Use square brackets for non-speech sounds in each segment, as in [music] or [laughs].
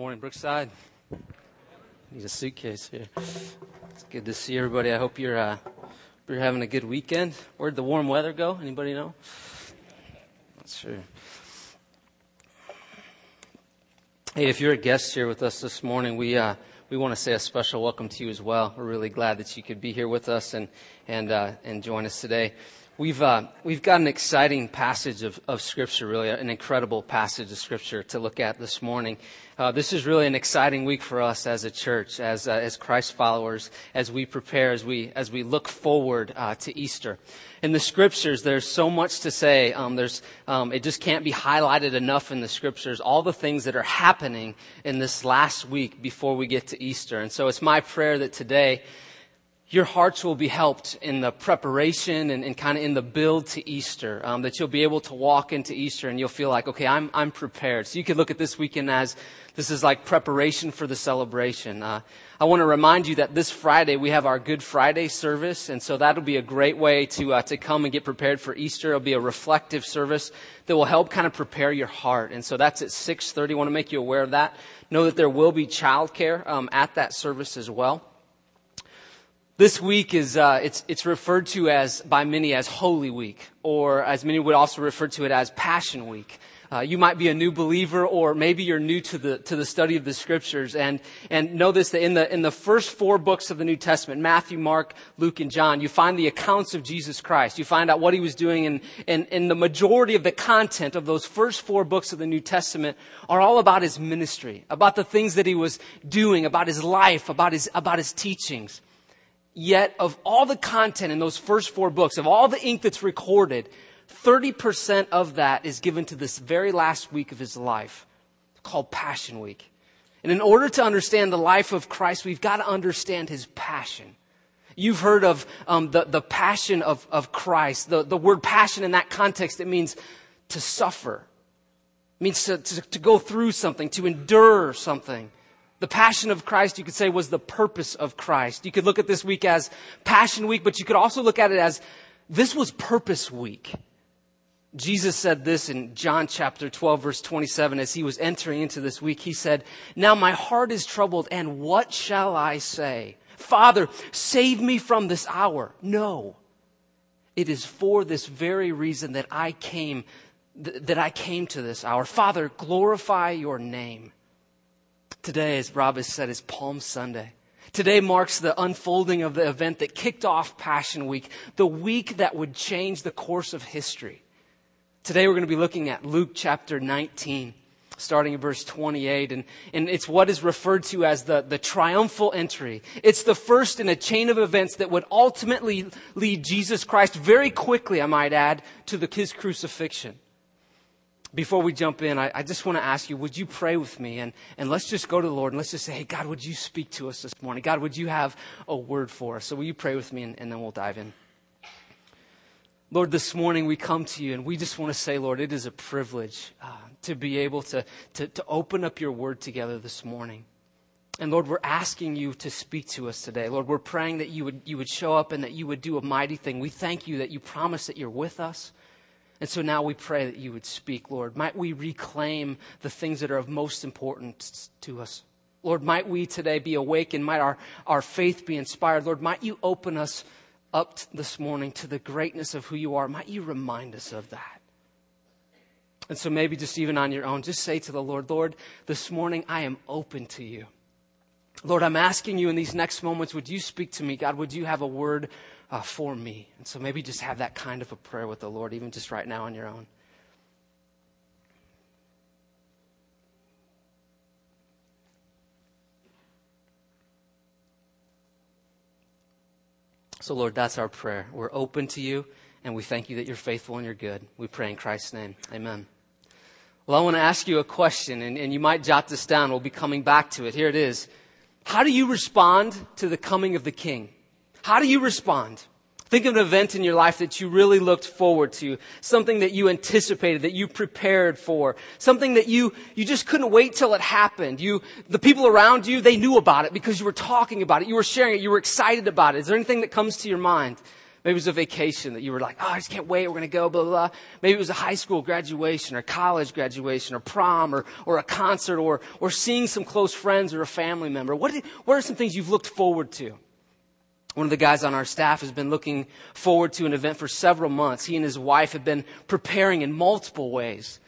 Morning, Brookside. Need a suitcase here. It's good to see everybody. I hope you're uh, you're having a good weekend. Where'd the warm weather go? Anybody know? Not sure. Hey, if you're a guest here with us this morning, we uh, we want to say a special welcome to you as well. We're really glad that you could be here with us and and uh, and join us today. We've, uh, we've got an exciting passage of, of Scripture, really, an incredible passage of Scripture to look at this morning. Uh, this is really an exciting week for us as a church, as, uh, as Christ followers, as we prepare, as we, as we look forward uh, to Easter. In the Scriptures, there's so much to say. Um, there's, um, it just can't be highlighted enough in the Scriptures, all the things that are happening in this last week before we get to Easter. And so it's my prayer that today, your hearts will be helped in the preparation and, and kind of in the build to Easter. Um, that you'll be able to walk into Easter and you'll feel like, okay, I'm I'm prepared. So you could look at this weekend as this is like preparation for the celebration. Uh, I want to remind you that this Friday we have our Good Friday service, and so that'll be a great way to uh, to come and get prepared for Easter. It'll be a reflective service that will help kind of prepare your heart, and so that's at six thirty. I want to make you aware of that. Know that there will be childcare um, at that service as well. This week is, uh, it's, it's referred to as, by many as Holy Week, or as many would also refer to it as Passion Week. Uh, you might be a new believer, or maybe you're new to the to the study of the scriptures, and and know this that in the in the first four books of the New Testament, Matthew, Mark, Luke, and John, you find the accounts of Jesus Christ. You find out what he was doing, and and, and the majority of the content of those first four books of the New Testament are all about his ministry, about the things that he was doing, about his life, about his about his teachings. Yet, of all the content in those first four books, of all the ink that's recorded, 30% of that is given to this very last week of his life, called Passion Week. And in order to understand the life of Christ, we've got to understand his passion. You've heard of um, the, the passion of, of Christ. The, the word passion in that context, it means to suffer. It means to, to, to go through something, to endure something. The passion of Christ, you could say, was the purpose of Christ. You could look at this week as Passion Week, but you could also look at it as this was Purpose Week. Jesus said this in John chapter 12 verse 27 as he was entering into this week. He said, Now my heart is troubled and what shall I say? Father, save me from this hour. No. It is for this very reason that I came, th- that I came to this hour. Father, glorify your name. Today, as Rob has said, is Palm Sunday. Today marks the unfolding of the event that kicked off Passion Week, the week that would change the course of history. Today we're going to be looking at Luke chapter 19, starting in verse 28, and, and it's what is referred to as the, the triumphal entry. It's the first in a chain of events that would ultimately lead Jesus Christ very quickly, I might add, to the, his crucifixion before we jump in, I, I just want to ask you, would you pray with me? And, and let's just go to the Lord and let's just say, hey, God, would you speak to us this morning? God, would you have a word for us? So will you pray with me and, and then we'll dive in. Lord, this morning we come to you and we just want to say, Lord, it is a privilege uh, to be able to, to, to open up your word together this morning. And Lord, we're asking you to speak to us today. Lord, we're praying that you would, you would show up and that you would do a mighty thing. We thank you that you promise that you're with us. And so now we pray that you would speak, Lord. Might we reclaim the things that are of most importance to us. Lord, might we today be awakened? Might our, our faith be inspired? Lord, might you open us up this morning to the greatness of who you are? Might you remind us of that? And so maybe just even on your own, just say to the Lord, Lord, this morning I am open to you. Lord, I'm asking you in these next moments, would you speak to me? God, would you have a word uh, for me. And so maybe just have that kind of a prayer with the Lord, even just right now on your own. So, Lord, that's our prayer. We're open to you, and we thank you that you're faithful and you're good. We pray in Christ's name. Amen. Well, I want to ask you a question, and, and you might jot this down. We'll be coming back to it. Here it is. How do you respond to the coming of the King? How do you respond? Think of an event in your life that you really looked forward to, something that you anticipated, that you prepared for, something that you, you just couldn't wait till it happened. You, the people around you, they knew about it because you were talking about it, you were sharing it, you were excited about it. Is there anything that comes to your mind? Maybe it was a vacation that you were like, oh, I just can't wait. We're going to go, blah, blah, blah. Maybe it was a high school graduation or college graduation or prom or, or a concert or, or seeing some close friends or a family member. What, did, what are some things you've looked forward to? One of the guys on our staff has been looking forward to an event for several months. He and his wife have been preparing in multiple ways.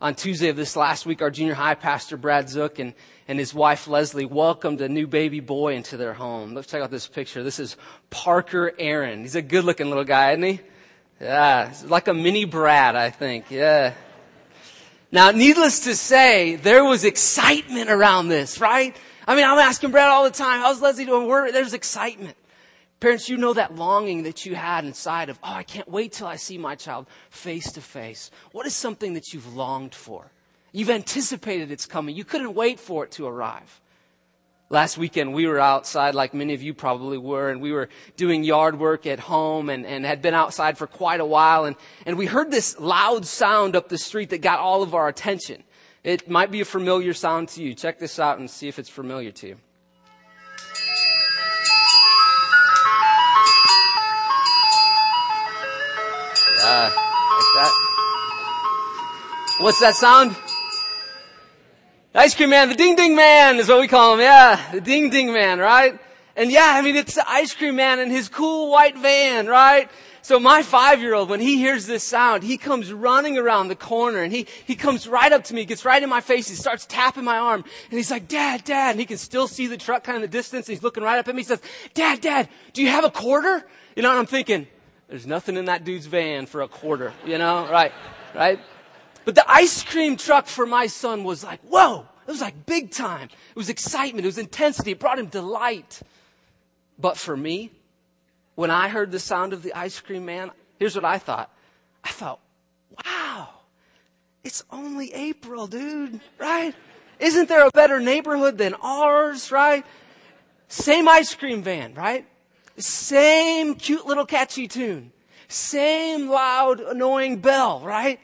On Tuesday of this last week, our junior high pastor, Brad Zook, and, and his wife, Leslie, welcomed a new baby boy into their home. Let's check out this picture. This is Parker Aaron. He's a good looking little guy, isn't he? Yeah, like a mini Brad, I think. Yeah. Now, needless to say, there was excitement around this, right? I mean, I'm asking Brad all the time, how's Leslie doing? There's excitement. Parents, you know that longing that you had inside of, oh, I can't wait till I see my child face to face. What is something that you've longed for? You've anticipated its coming. You couldn't wait for it to arrive. Last weekend, we were outside, like many of you probably were, and we were doing yard work at home and, and had been outside for quite a while. And, and we heard this loud sound up the street that got all of our attention. It might be a familiar sound to you. Check this out and see if it's familiar to you. Uh, like that. What's that sound? Ice cream man, the ding ding man is what we call him. Yeah, the ding ding man, right? And yeah, I mean, it's the ice cream man in his cool white van, right? So my five-year-old, when he hears this sound, he comes running around the corner and he, he comes right up to me, gets right in my face, he starts tapping my arm and he's like, dad, dad, and he can still see the truck kind of in the distance he's looking right up at me. He says, dad, dad, do you have a quarter? You know, and I'm thinking, there's nothing in that dude's van for a quarter, you know, right, right? But the ice cream truck for my son was like, whoa, it was like big time. It was excitement. It was intensity. It brought him delight. But for me, when I heard the sound of the ice cream man, here's what I thought. I thought, wow, it's only April, dude, right? Isn't there a better neighborhood than ours, right? Same ice cream van, right? Same cute little catchy tune. Same loud, annoying bell, right?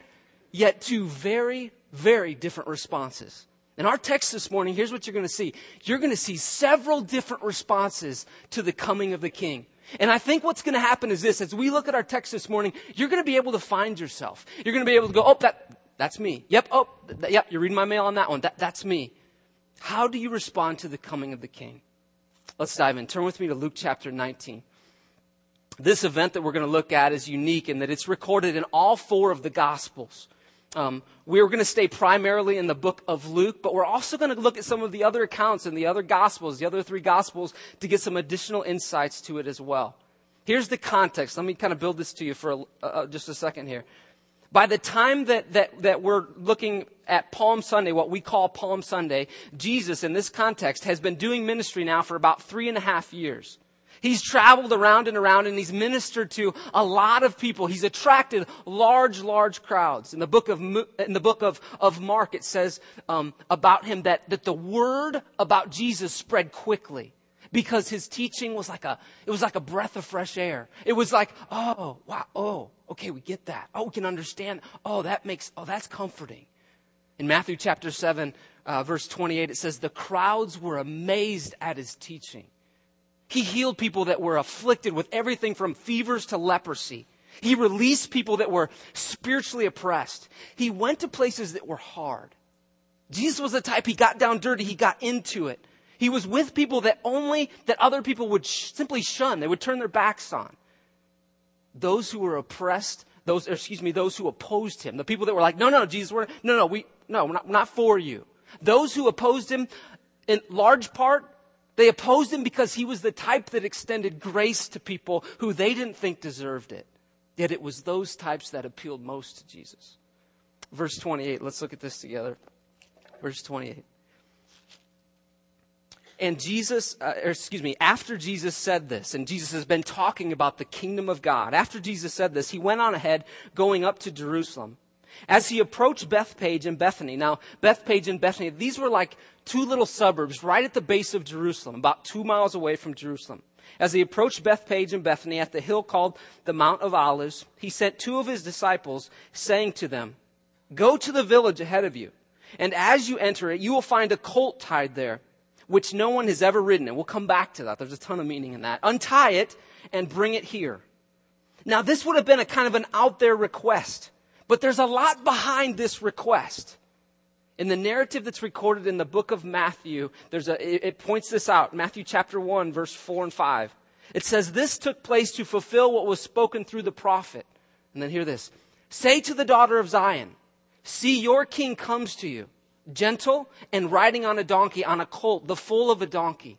Yet two very, very different responses. In our text this morning, here's what you're going to see. You're going to see several different responses to the coming of the king. And I think what's going to happen is this. As we look at our text this morning, you're going to be able to find yourself. You're going to be able to go, oh, that, that's me. Yep. Oh, th- yep. You're reading my mail on that one. That, that's me. How do you respond to the coming of the king? Let's dive in. Turn with me to Luke chapter 19. This event that we're going to look at is unique in that it's recorded in all four of the Gospels. Um, we're going to stay primarily in the book of Luke, but we're also going to look at some of the other accounts in the other Gospels, the other three Gospels, to get some additional insights to it as well. Here's the context. Let me kind of build this to you for a, uh, just a second here. By the time that, that, that we're looking at Palm Sunday, what we call Palm Sunday, Jesus in this context has been doing ministry now for about three and a half years. He's traveled around and around and he's ministered to a lot of people. He's attracted large, large crowds. In the book of, in the book of, of Mark, it says um, about him that, that the word about Jesus spread quickly because his teaching was like a, it was like a breath of fresh air. It was like, oh, wow, oh, okay, we get that. Oh, we can understand. Oh, that makes, oh, that's comforting. In Matthew chapter 7, uh, verse 28, it says, the crowds were amazed at his teaching. He healed people that were afflicted with everything from fevers to leprosy. He released people that were spiritually oppressed. He went to places that were hard. Jesus was the type, he got down dirty, he got into it. He was with people that only, that other people would sh- simply shun. They would turn their backs on. Those who were oppressed, those, excuse me, those who opposed him, the people that were like, no, no, Jesus, we're, no, no, we, no, we're not, we're not for you. Those who opposed him, in large part, they opposed him because he was the type that extended grace to people who they didn't think deserved it. Yet it was those types that appealed most to Jesus. Verse 28, let's look at this together. Verse 28. And Jesus, uh, excuse me, after Jesus said this, and Jesus has been talking about the kingdom of God, after Jesus said this, he went on ahead going up to Jerusalem. As he approached Bethphage and Bethany, now Bethphage and Bethany, these were like two little suburbs right at the base of Jerusalem, about two miles away from Jerusalem. As he approached Bethphage and Bethany at the hill called the Mount of Olives, he sent two of his disciples, saying to them, Go to the village ahead of you, and as you enter it, you will find a colt tied there which no one has ever ridden. And we'll come back to that. There's a ton of meaning in that. Untie it and bring it here. Now, this would have been a kind of an out there request, but there's a lot behind this request. In the narrative that's recorded in the book of Matthew, there's a, it, points this out. Matthew chapter 1, verse 4 and 5. It says, This took place to fulfill what was spoken through the prophet. And then hear this. Say to the daughter of Zion, See, your king comes to you, gentle and riding on a donkey, on a colt, the foal of a donkey.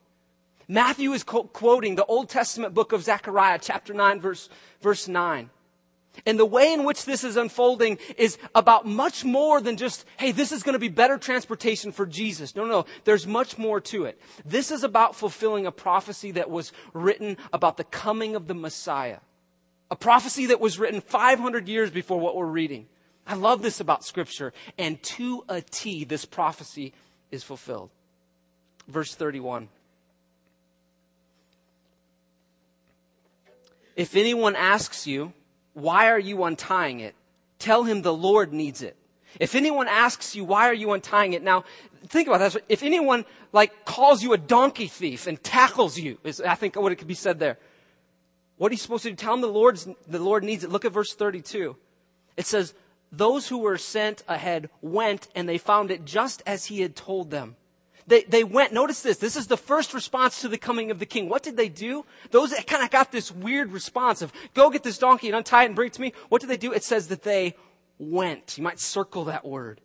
Matthew is quoting the Old Testament book of Zechariah, chapter 9, verse, verse 9. And the way in which this is unfolding is about much more than just, hey, this is going to be better transportation for Jesus. No, no, there's much more to it. This is about fulfilling a prophecy that was written about the coming of the Messiah. A prophecy that was written 500 years before what we're reading. I love this about Scripture. And to a T, this prophecy is fulfilled. Verse 31. If anyone asks you, why are you untying it? Tell him the Lord needs it. If anyone asks you, why are you untying it? Now, think about that. If anyone like calls you a donkey thief and tackles you, is I think what it could be said there. What are you supposed to do? Tell him the Lord's, the Lord needs it. Look at verse 32. It says, those who were sent ahead went and they found it just as he had told them. They, they went, notice this, this is the first response to the coming of the king. What did they do? Those that kind of got this weird response of, go get this donkey and untie it and bring it to me. What did they do? It says that they went. You might circle that word.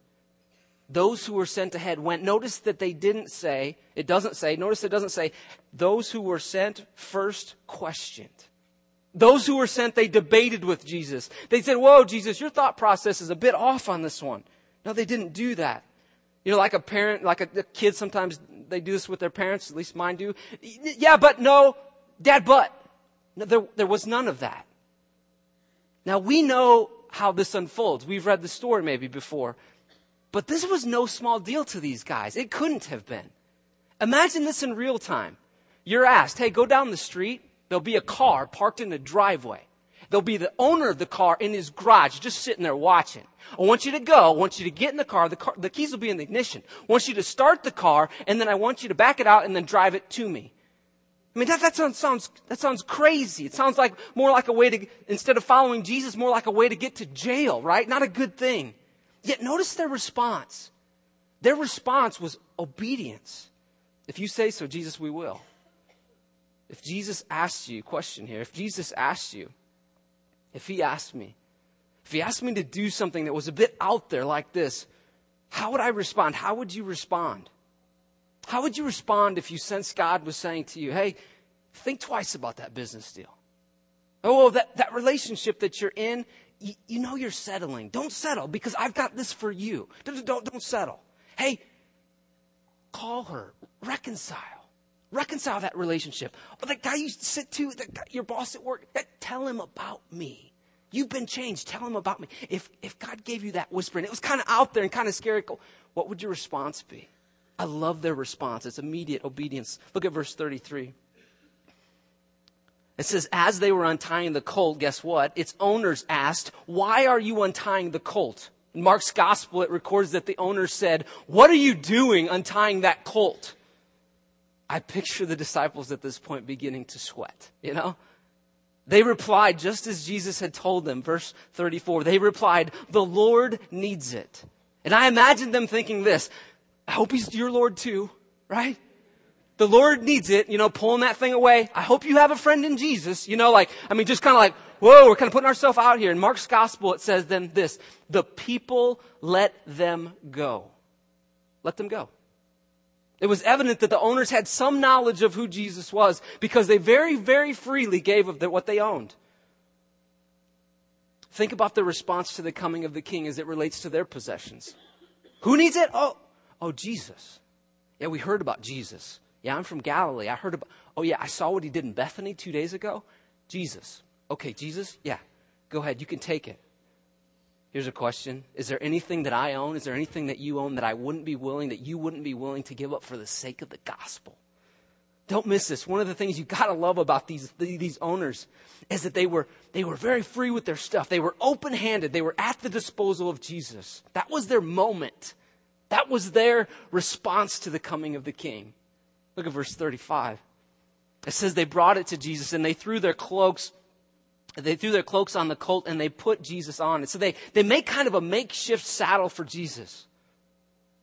Those who were sent ahead went. Notice that they didn't say, it doesn't say, notice it doesn't say, those who were sent first questioned. Those who were sent, they debated with Jesus. They said, whoa, Jesus, your thought process is a bit off on this one. No, they didn't do that. You know, like a parent, like a, a kid, sometimes they do this with their parents, at least mine do. Yeah, but no, dad, but. No, there, there was none of that. Now we know how this unfolds. We've read the story maybe before. But this was no small deal to these guys. It couldn't have been. Imagine this in real time. You're asked, hey, go down the street. There'll be a car parked in the driveway. There'll be the owner of the car in his garage just sitting there watching. I want you to go. I want you to get in the car. The, car, the keys will be in the ignition. I want you to start the car and then I want you to back it out and then drive it to me. I mean, that, that sounds, sounds, that sounds crazy. It sounds like more like a way to, instead of following Jesus, more like a way to get to jail, right? Not a good thing. Yet notice their response. Their response was obedience. If you say so, Jesus, we will. If Jesus asked you, question here, if Jesus asked you, if he asked me, if he asked me to do something that was a bit out there like this, how would I respond? How would you respond? How would you respond if you sensed God was saying to you, hey, think twice about that business deal? Oh, that, that relationship that you're in, you, you know you're settling. Don't settle because I've got this for you. Don't, don't, don't settle. Hey, call her, reconcile. Reconcile that relationship. Or that guy you sit to, guy, your boss at work, that, tell him about me. You've been changed. Tell him about me. If, if God gave you that whisper and it was kind of out there and kind of scary, what would your response be? I love their response. It's immediate obedience. Look at verse 33. It says, as they were untying the colt, guess what? Its owners asked, why are you untying the colt? In Mark's gospel, it records that the owner said, what are you doing untying that colt? I picture the disciples at this point beginning to sweat, you know? They replied just as Jesus had told them, verse 34. They replied, the Lord needs it. And I imagine them thinking this, I hope he's your Lord too, right? The Lord needs it, you know, pulling that thing away. I hope you have a friend in Jesus, you know, like, I mean, just kind of like, whoa, we're kind of putting ourselves out here. In Mark's gospel, it says then this, the people let them go. Let them go. It was evident that the owners had some knowledge of who Jesus was because they very, very freely gave of what they owned. Think about the response to the coming of the king as it relates to their possessions. Who needs it? Oh, oh, Jesus. Yeah, we heard about Jesus. Yeah, I'm from Galilee. I heard about, oh yeah, I saw what he did in Bethany two days ago. Jesus. Okay, Jesus, yeah, go ahead. You can take it. Here's a question Is there anything that I own? Is there anything that you own that I wouldn't be willing, that you wouldn't be willing to give up for the sake of the gospel? Don't miss this. One of the things you gotta love about these, these owners is that they were, they were very free with their stuff. They were open handed. They were at the disposal of Jesus. That was their moment. That was their response to the coming of the king. Look at verse 35. It says they brought it to Jesus and they threw their cloaks they threw their cloaks on the colt and they put Jesus on it. So they, they make kind of a makeshift saddle for Jesus.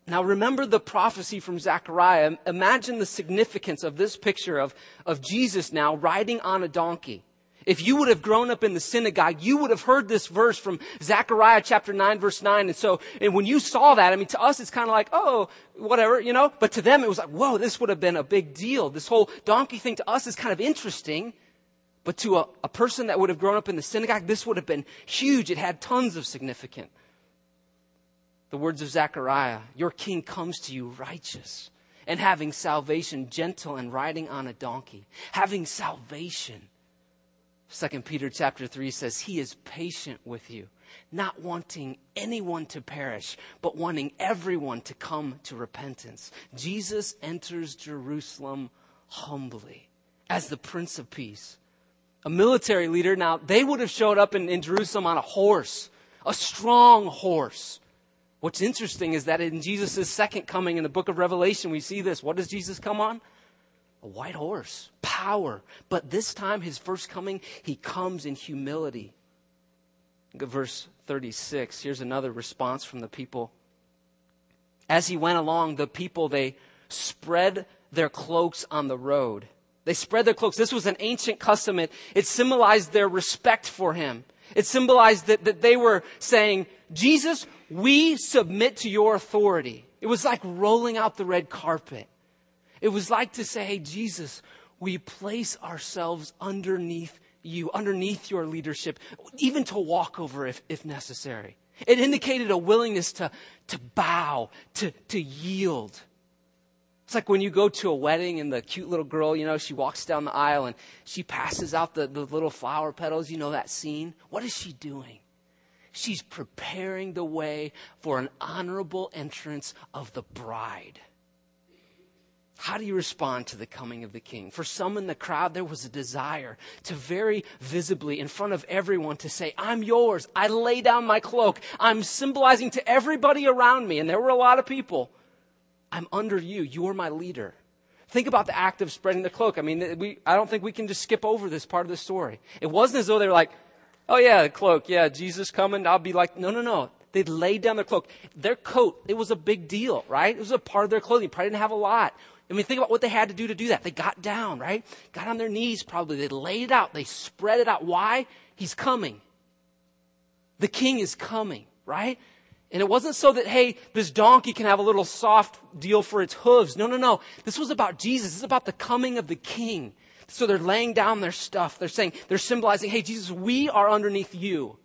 Now remember the prophecy from Zechariah. Imagine the significance of this picture of, of Jesus now riding on a donkey. If you would have grown up in the synagogue, you would have heard this verse from Zechariah chapter 9 verse 9. And so, and when you saw that, I mean, to us, it's kind of like, oh, whatever, you know, but to them, it was like, whoa, this would have been a big deal. This whole donkey thing to us is kind of interesting. But to a, a person that would have grown up in the synagogue, this would have been huge. It had tons of significance. The words of Zechariah, your king comes to you righteous and having salvation, gentle and riding on a donkey. Having salvation. Second Peter chapter 3 says he is patient with you, not wanting anyone to perish, but wanting everyone to come to repentance. Jesus enters Jerusalem humbly as the Prince of Peace a military leader. Now, they would have showed up in, in Jerusalem on a horse, a strong horse. What's interesting is that in Jesus' second coming in the book of Revelation, we see this. What does Jesus come on? A white horse, power. But this time, his first coming, he comes in humility. Verse 36. Here's another response from the people. As he went along, the people, they spread their cloaks on the road. They spread their cloaks. This was an ancient custom. It, it symbolized their respect for him. It symbolized that, that they were saying, Jesus, we submit to your authority. It was like rolling out the red carpet. It was like to say, hey, Jesus, we place ourselves underneath you, underneath your leadership, even to walk over if, if necessary. It indicated a willingness to, to bow, to, to yield. It's like when you go to a wedding and the cute little girl, you know, she walks down the aisle and she passes out the, the little flower petals. You know that scene? What is she doing? She's preparing the way for an honorable entrance of the bride. How do you respond to the coming of the king? For some in the crowd, there was a desire to very visibly, in front of everyone, to say, I'm yours. I lay down my cloak. I'm symbolizing to everybody around me. And there were a lot of people I'm under you. You're my leader. Think about the act of spreading the cloak. I mean, we, I don't think we can just skip over this part of the story. It wasn't as though they were like, oh yeah, the cloak. Yeah, Jesus coming. I'll be like, no, no, no. They laid down their cloak. Their coat, it was a big deal, right? It was a part of their clothing. Probably didn't have a lot. I mean, think about what they had to do to do that. They got down, right? Got on their knees probably. They laid it out. They spread it out. Why? He's coming. The king is coming, right? And it wasn't so that, hey, this donkey can have a little soft deal for its hooves. No, no, no. This was about Jesus. This is about the coming of the king. So they're laying down their stuff. They're saying, they're symbolizing, hey, Jesus, we are underneath you.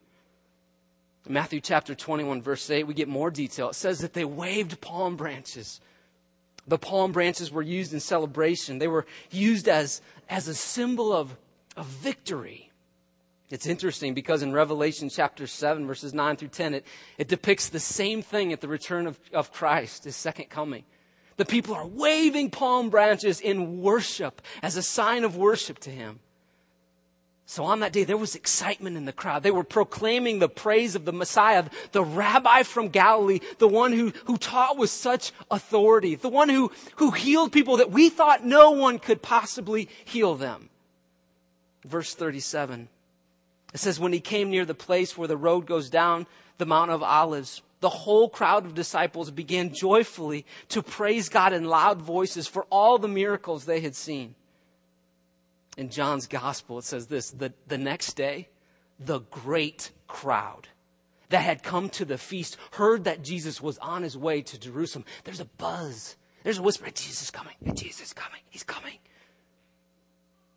In Matthew chapter 21, verse 8, we get more detail. It says that they waved palm branches. The palm branches were used in celebration. They were used as, as a symbol of, of victory. It's interesting because in Revelation chapter 7, verses 9 through 10, it, it depicts the same thing at the return of, of Christ, his second coming. The people are waving palm branches in worship as a sign of worship to him. So on that day, there was excitement in the crowd. They were proclaiming the praise of the Messiah, the rabbi from Galilee, the one who, who taught with such authority, the one who, who healed people that we thought no one could possibly heal them. Verse 37. It says, when he came near the place where the road goes down the Mount of Olives, the whole crowd of disciples began joyfully to praise God in loud voices for all the miracles they had seen. In John's gospel, it says this the, the next day, the great crowd that had come to the feast heard that Jesus was on his way to Jerusalem. There's a buzz. There's a whisper, Jesus is coming. Jesus is coming. He's coming.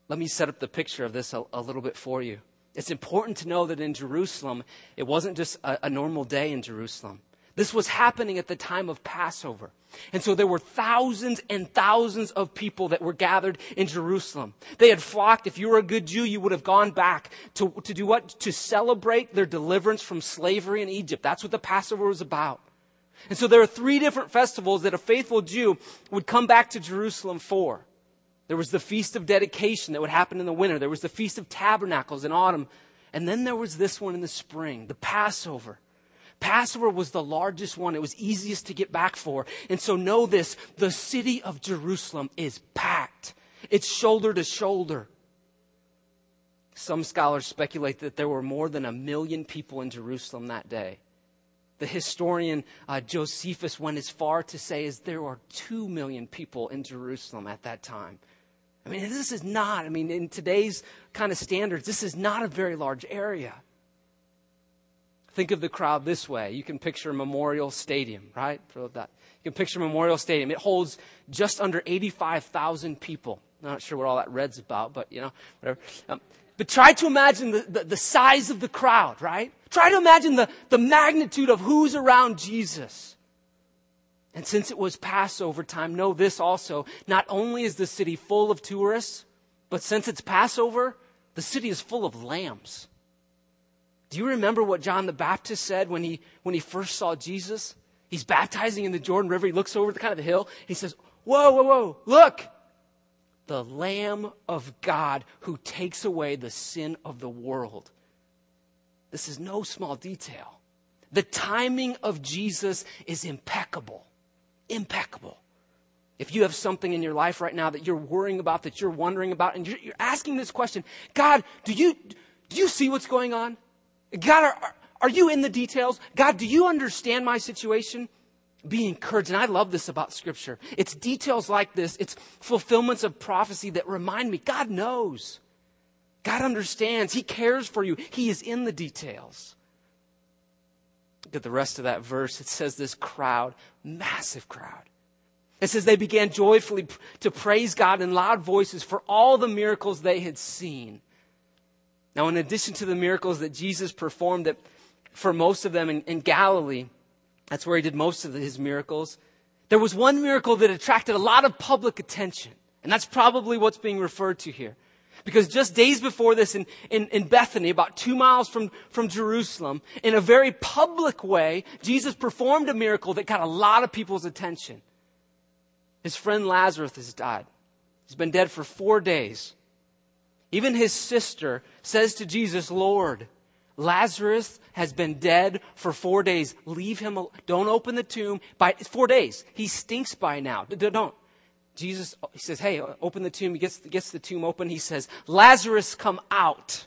Let me set up the picture of this a, a little bit for you. It's important to know that in Jerusalem, it wasn't just a, a, normal day in Jerusalem. This was happening at the time of Passover. And so there were thousands and thousands of people that were gathered in Jerusalem. They had flocked. If you were a good Jew, you would have gone back to, to do what? To celebrate their deliverance from slavery in Egypt. That's what the Passover was about. And so there are three different festivals that a faithful Jew would come back to Jerusalem for. There was the Feast of Dedication that would happen in the winter. There was the Feast of Tabernacles in autumn. And then there was this one in the spring, the Passover. Passover was the largest one. It was easiest to get back for. And so know this, the city of Jerusalem is packed. It's shoulder to shoulder. Some scholars speculate that there were more than a million people in Jerusalem that day. The historian uh, Josephus went as far to say as there were two million people in Jerusalem at that time. I mean, this is not, I mean, in today's kind of standards, this is not a very large area. Think of the crowd this way. You can picture Memorial Stadium, right? You can picture Memorial Stadium. It holds just under 85,000 people. I'm not sure what all that red's about, but you know, whatever. Um, but try to imagine the, the, the, size of the crowd, right? Try to imagine the, the magnitude of who's around Jesus. And since it was Passover time, know this also. Not only is the city full of tourists, but since it's Passover, the city is full of lambs. Do you remember what John the Baptist said when he, when he first saw Jesus? He's baptizing in the Jordan River. He looks over the kind of the hill. He says, Whoa, whoa, whoa, look! The Lamb of God who takes away the sin of the world. This is no small detail. The timing of Jesus is impeccable. Impeccable. If you have something in your life right now that you're worrying about, that you're wondering about, and you're, you're asking this question, God, do you, do you see what's going on? God, are, are you in the details? God, do you understand my situation? Be encouraged. And I love this about Scripture. It's details like this, it's fulfillments of prophecy that remind me God knows. God understands. He cares for you. He is in the details. Look at the rest of that verse. It says this crowd, massive crowd. It says they began joyfully to praise God in loud voices for all the miracles they had seen. Now, in addition to the miracles that Jesus performed that for most of them in, in Galilee, that's where he did most of his miracles, there was one miracle that attracted a lot of public attention. And that's probably what's being referred to here. Because just days before this in, in, in, Bethany, about two miles from, from Jerusalem, in a very public way, Jesus performed a miracle that got a lot of people's attention. His friend Lazarus has died. He's been dead for four days. Even his sister says to Jesus, Lord, Lazarus has been dead for four days. Leave him. Don't open the tomb. By four days, he stinks by now. Don't. Jesus, he says, "Hey, open the tomb." He gets gets the tomb open. He says, "Lazarus, come out."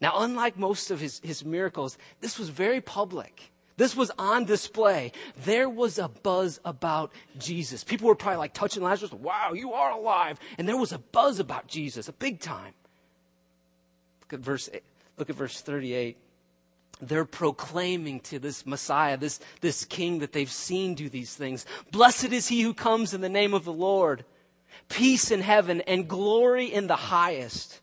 Now, unlike most of his, his miracles, this was very public. This was on display. There was a buzz about Jesus. People were probably like touching Lazarus. Wow, you are alive. And there was a buzz about Jesus, a big time. Look at verse, look at verse 38. They're proclaiming to this Messiah, this, this King that they've seen do these things. Blessed is he who comes in the name of the Lord. Peace in heaven and glory in the highest.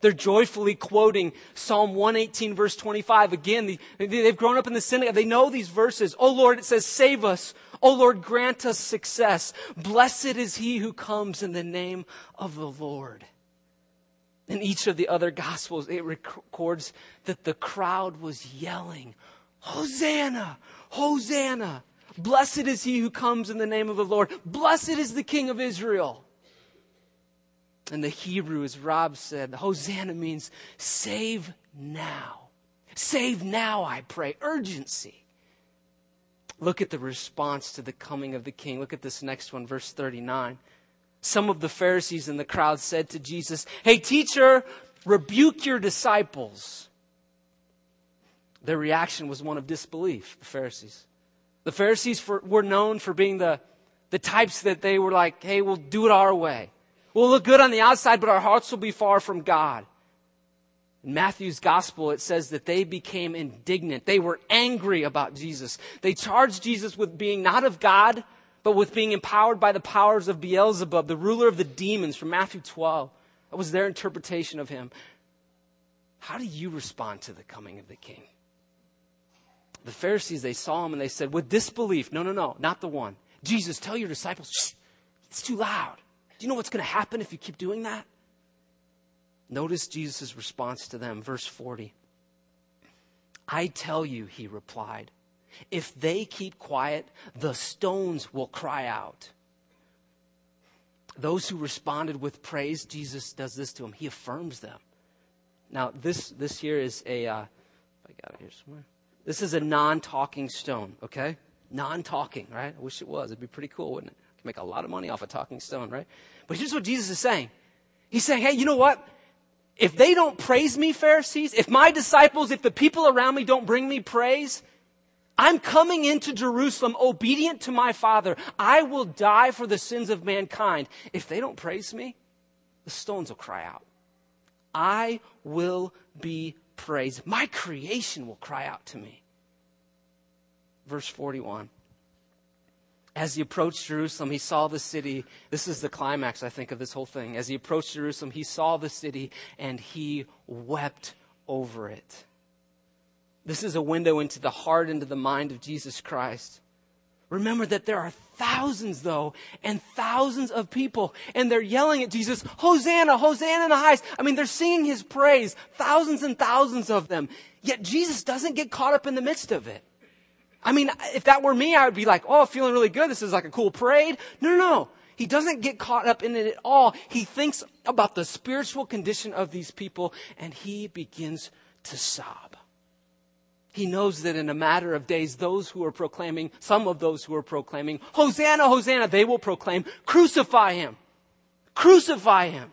They're joyfully quoting Psalm 118 verse 25. Again, they've grown up in the synagogue. They know these verses. Oh Lord, it says, save us. Oh Lord, grant us success. Blessed is he who comes in the name of the Lord. In each of the other gospels, it records that the crowd was yelling, Hosanna! Hosanna! Blessed is he who comes in the name of the Lord. Blessed is the King of Israel. And the Hebrew, as Rob said, Hosanna means save now. Save now, I pray. Urgency. Look at the response to the coming of the king. Look at this next one, verse 39. Some of the Pharisees in the crowd said to Jesus, Hey, teacher, rebuke your disciples. Their reaction was one of disbelief, the Pharisees. The Pharisees for, were known for being the, the types that they were like, hey, we'll do it our way. We'll look good on the outside, but our hearts will be far from God. In Matthew's gospel, it says that they became indignant. They were angry about Jesus. They charged Jesus with being not of God, but with being empowered by the powers of Beelzebub, the ruler of the demons from Matthew 12. That was their interpretation of him. How do you respond to the coming of the king? The Pharisees, they saw him and they said, with disbelief, no, no, no, not the one. Jesus, tell your disciples, Shh, it's too loud. Do you know what's going to happen if you keep doing that? Notice Jesus' response to them, verse 40. I tell you, he replied, if they keep quiet, the stones will cry out. Those who responded with praise, Jesus does this to them. He affirms them. Now, this, this here is a, uh, I got it here somewhere. This is a non talking stone, okay? Non talking, right? I wish it was. It'd be pretty cool, wouldn't it? can make a lot of money off a talking stone, right? But here's what Jesus is saying. He's saying, hey, you know what? if they don't praise me, Pharisees, if my disciples, if the people around me don't bring me praise, I'm coming into Jerusalem obedient to my Father. I will die for the sins of mankind. If they don't praise me, the stones will cry out. I will be praised. My creation will cry out to me. Verse 41. As he approached Jerusalem, he saw the city. This is the climax, I think, of this whole thing. As he approached Jerusalem, he saw the city and he wept over it. This is a window into the heart, into the mind of Jesus Christ. Remember that there are thousands, though, and thousands of people, and they're yelling at Jesus, Hosanna, Hosanna in the highest. I mean, they're singing his praise, thousands and thousands of them. Yet Jesus doesn't get caught up in the midst of it. I mean, if that were me, I would be like, oh, feeling really good. This is like a cool parade. No, no, no. He doesn't get caught up in it at all. He thinks about the spiritual condition of these people, and he begins to sob. He knows that in a matter of days, those who are proclaiming, some of those who are proclaiming, Hosanna, Hosanna, they will proclaim, crucify him. Crucify him.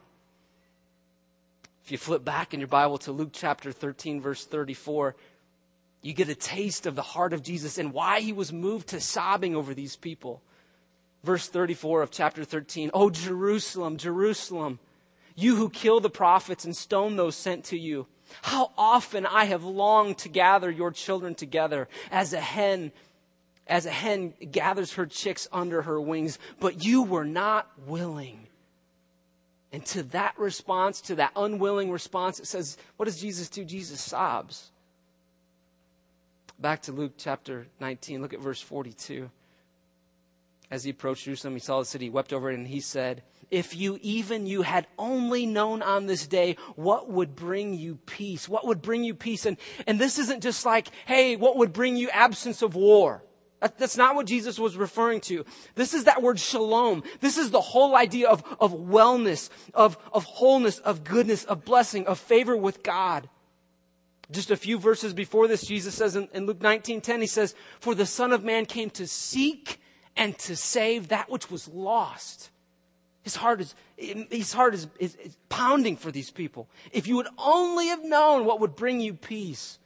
If you flip back in your Bible to Luke chapter 13, verse 34, you get a taste of the heart of Jesus and why he was moved to sobbing over these people. Verse 34 of chapter 13, Oh, Jerusalem, Jerusalem, you who kill the prophets and stone those sent to you. How often I have longed to gather your children together as a hen as a hen gathers her chicks under her wings, but you were not willing. And to that response, to that unwilling response, it says, what does Jesus do? Jesus sobs. Back to Luke chapter 19, look at verse 42. As he approached Jerusalem, he saw the city, wept over it, and he said, if you even you had only known on this day what would bring you peace what would bring you peace and and this isn't just like hey what would bring you absence of war that's not what Jesus was referring to. This is that word shalom. This is the whole idea of, of wellness, of, of wholeness, of goodness, of blessing, of favor with God. Just a few verses before this, Jesus says in, in Luke 19, 10, he says, For the Son of Man came to seek and to save that which was lost. His heart is, his heart is, is, is pounding for these people. If you would only have known what would bring you peace,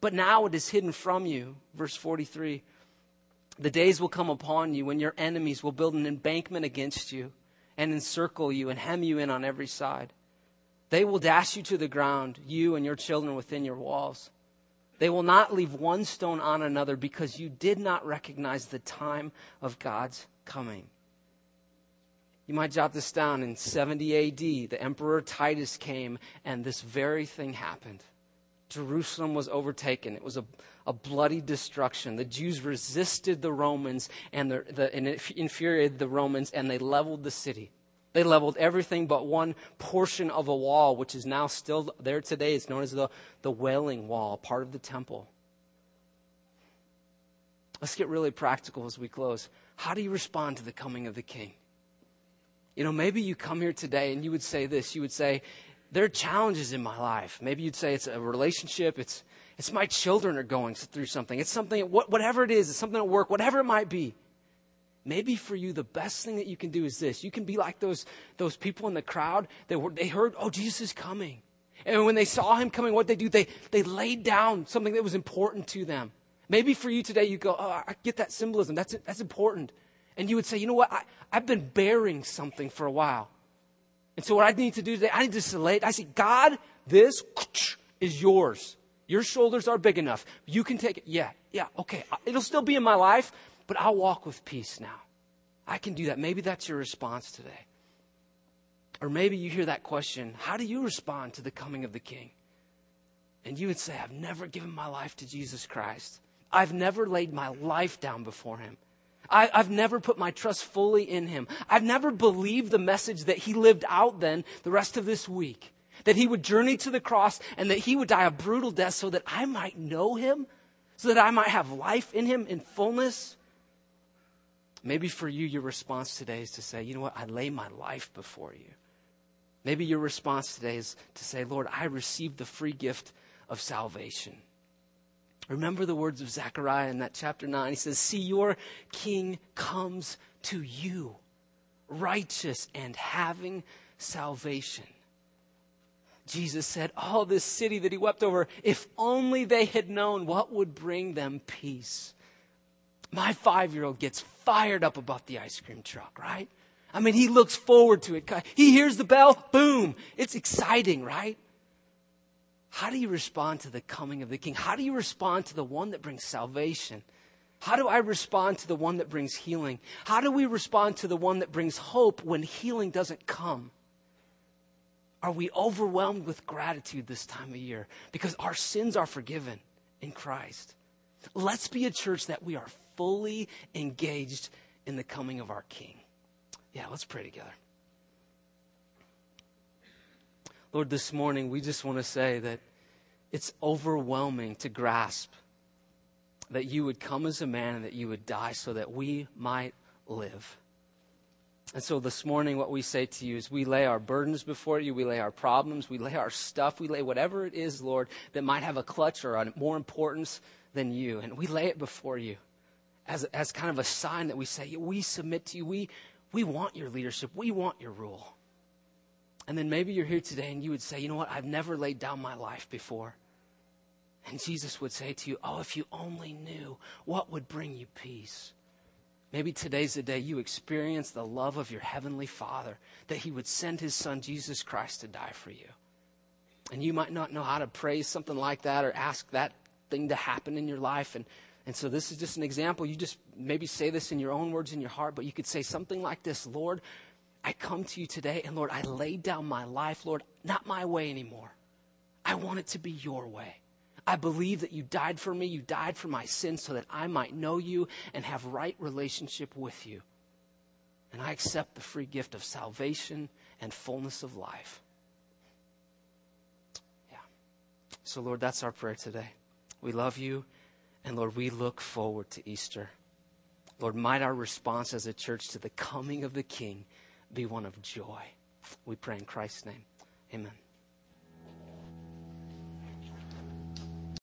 but now it is hidden from you. Verse 43. The days will come upon you when your enemies will build an embankment against you and encircle you and hem you in on every side. They will dash you to the ground, you and your children within your walls. They will not leave one stone on another because you did not recognize the time of God's coming. You might jot this down. In 70 AD, the Emperor Titus came, and this very thing happened. Jerusalem was overtaken. It was a, a bloody destruction. The Jews resisted the Romans and, the, the, and infuriated the Romans, and they leveled the city. They leveled everything but one portion of a wall, which is now still there today. It's known as the, the Wailing Wall, part of the temple. Let's get really practical as we close. How do you respond to the coming of the king? You know, maybe you come here today and you would say this. You would say, there are challenges in my life. Maybe you'd say it's a relationship. It's, it's my children are going through something. It's something, whatever it is, it's something at work, whatever it might be. Maybe for you, the best thing that you can do is this. You can be like those, those people in the crowd that were, they heard, oh, Jesus is coming. And when they saw him coming, what they do, they, they laid down something that was important to them. Maybe for you today, you go, oh, I get that symbolism. That's, that's important and you would say, you know what, I, I've been bearing something for a while. And so what I need to do today, I need to select, I say, God, this [laughs] is yours. Your shoulders are big enough. You can take it. Yeah, yeah, okay. It'll still be in my life, but I'll walk with peace now. I can do that. Maybe that's your response today. Or maybe you hear that question How do you respond to the coming of the King? And you would say, I've never given my life to Jesus Christ. I've never laid my life down before him. I, have never put my trust fully in him. I've never believed the message that he lived out then the rest of this week. That he would journey to the cross and that he would die a brutal death so that I might know him, so that I might have life in him in fullness. Maybe for you, your response today is to say, you know what, I lay my life before you. Maybe your response today is to say, Lord, I received the free gift of salvation. Remember the words of Zechariah in that chapter 9. He says, See, your king comes to you, righteous and having salvation. Jesus said, Oh, this city that he wept over, if only they had known what would bring them peace. My five year old gets fired up about the ice cream truck, right? I mean, he looks forward to it. He hears the bell, boom. It's exciting, right? How do you respond to the coming of the King? How do you respond to the one that brings salvation? How do I respond to the one that brings healing? How do we respond to the one that brings hope when healing doesn't come? Are we overwhelmed with gratitude this time of year because our sins are forgiven in Christ? Let's be a church that we are fully engaged in the coming of our King. Yeah, let's pray together. Lord, this morning we just want to say that it's overwhelming to grasp that you would come as a man and that you would die so that we might live. And so this morning, what we say to you is we lay our burdens before you, we lay our problems, we lay our stuff, we lay whatever it is, Lord, that might have a clutch or a more importance than you. And we lay it before you as, as kind of a sign that we say, we submit to you. We, we want your leadership. We want your rule. And then maybe you're here today and you would say, you know what? I've never laid down my life before. And Jesus would say to you, oh, if you only knew what would bring you peace. Maybe today's the day you experience the love of your Heavenly Father, that He would send His Son, Jesus Christ, to die for you. And you might not know how to pray something like that or ask that thing to happen in your life. And, and so this is just an example. You just maybe say this in your own words in your heart, but you could say something like this Lord, I come to you today, and Lord, I laid down my life, Lord, not my way anymore. I want it to be your way. I believe that you died for me. You died for my sins so that I might know you and have right relationship with you. And I accept the free gift of salvation and fullness of life. Yeah. So, Lord, that's our prayer today. We love you. And Lord, we look forward to Easter. Lord, might our response as a church to the coming of the King be one of joy. We pray in Christ's name. Amen.